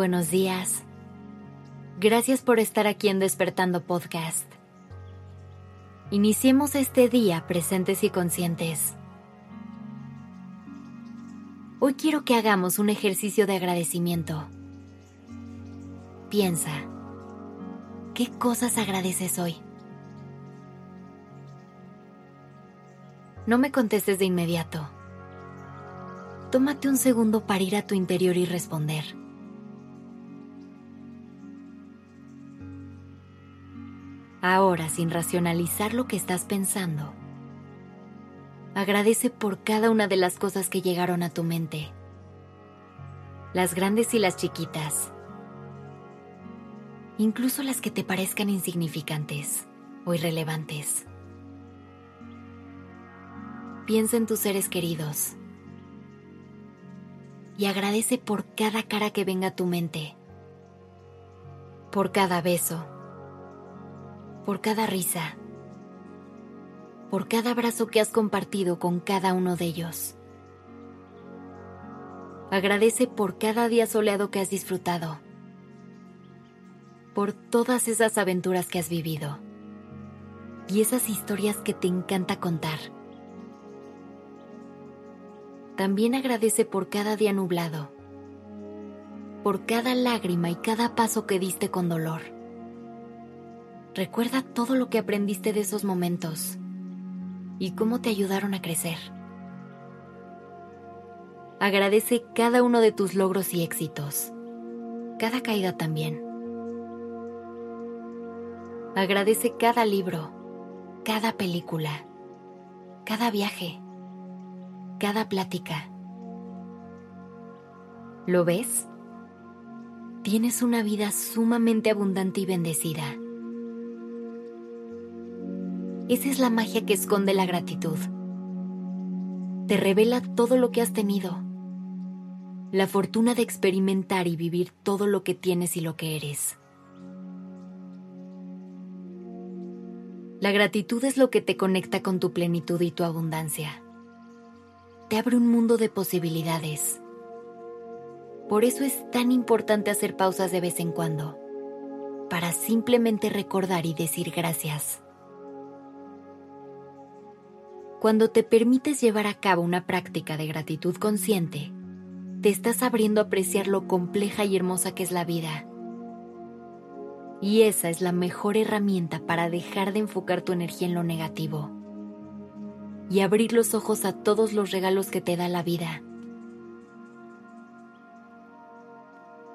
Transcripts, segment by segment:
Buenos días. Gracias por estar aquí en Despertando Podcast. Iniciemos este día presentes y conscientes. Hoy quiero que hagamos un ejercicio de agradecimiento. Piensa, ¿qué cosas agradeces hoy? No me contestes de inmediato. Tómate un segundo para ir a tu interior y responder. Ahora, sin racionalizar lo que estás pensando, agradece por cada una de las cosas que llegaron a tu mente, las grandes y las chiquitas, incluso las que te parezcan insignificantes o irrelevantes. Piensa en tus seres queridos. Y agradece por cada cara que venga a tu mente, por cada beso, por cada risa, por cada abrazo que has compartido con cada uno de ellos. Agradece por cada día soleado que has disfrutado, por todas esas aventuras que has vivido y esas historias que te encanta contar. También agradece por cada día nublado, por cada lágrima y cada paso que diste con dolor. Recuerda todo lo que aprendiste de esos momentos y cómo te ayudaron a crecer. Agradece cada uno de tus logros y éxitos, cada caída también. Agradece cada libro, cada película, cada viaje cada plática. ¿Lo ves? Tienes una vida sumamente abundante y bendecida. Esa es la magia que esconde la gratitud. Te revela todo lo que has tenido, la fortuna de experimentar y vivir todo lo que tienes y lo que eres. La gratitud es lo que te conecta con tu plenitud y tu abundancia te abre un mundo de posibilidades. Por eso es tan importante hacer pausas de vez en cuando, para simplemente recordar y decir gracias. Cuando te permites llevar a cabo una práctica de gratitud consciente, te estás abriendo a apreciar lo compleja y hermosa que es la vida. Y esa es la mejor herramienta para dejar de enfocar tu energía en lo negativo y abrir los ojos a todos los regalos que te da la vida.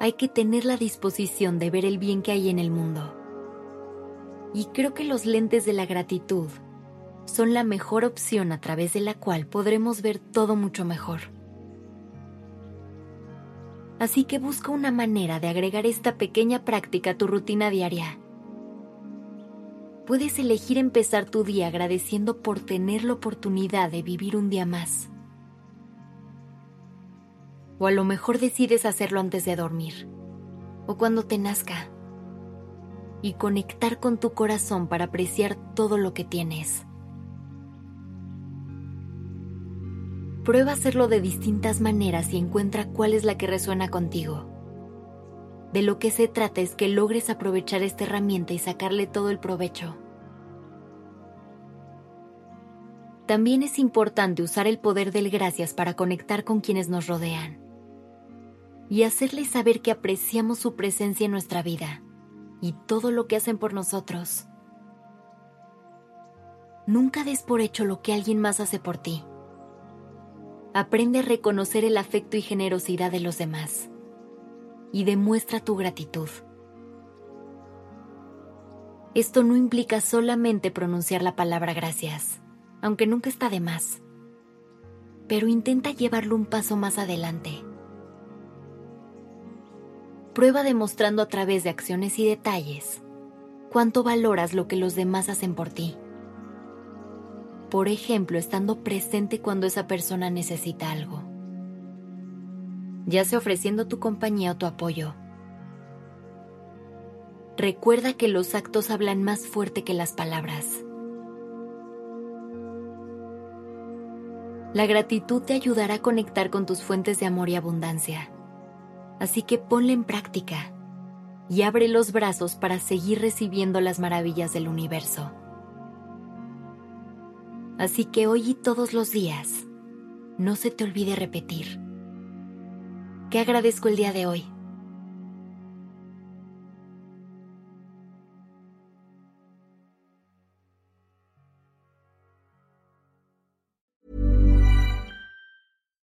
Hay que tener la disposición de ver el bien que hay en el mundo. Y creo que los lentes de la gratitud son la mejor opción a través de la cual podremos ver todo mucho mejor. Así que busca una manera de agregar esta pequeña práctica a tu rutina diaria puedes elegir empezar tu día agradeciendo por tener la oportunidad de vivir un día más. O a lo mejor decides hacerlo antes de dormir, o cuando te nazca, y conectar con tu corazón para apreciar todo lo que tienes. Prueba hacerlo de distintas maneras y encuentra cuál es la que resuena contigo. De lo que se trata es que logres aprovechar esta herramienta y sacarle todo el provecho. También es importante usar el poder del gracias para conectar con quienes nos rodean y hacerles saber que apreciamos su presencia en nuestra vida y todo lo que hacen por nosotros. Nunca des por hecho lo que alguien más hace por ti. Aprende a reconocer el afecto y generosidad de los demás y demuestra tu gratitud. Esto no implica solamente pronunciar la palabra gracias, aunque nunca está de más, pero intenta llevarlo un paso más adelante. Prueba demostrando a través de acciones y detalles cuánto valoras lo que los demás hacen por ti. Por ejemplo, estando presente cuando esa persona necesita algo ya sea ofreciendo tu compañía o tu apoyo. Recuerda que los actos hablan más fuerte que las palabras. La gratitud te ayudará a conectar con tus fuentes de amor y abundancia Así que ponle en práctica y abre los brazos para seguir recibiendo las maravillas del universo. Así que hoy y todos los días, no se te olvide repetir. ¿Qué agradezco el día de hoy?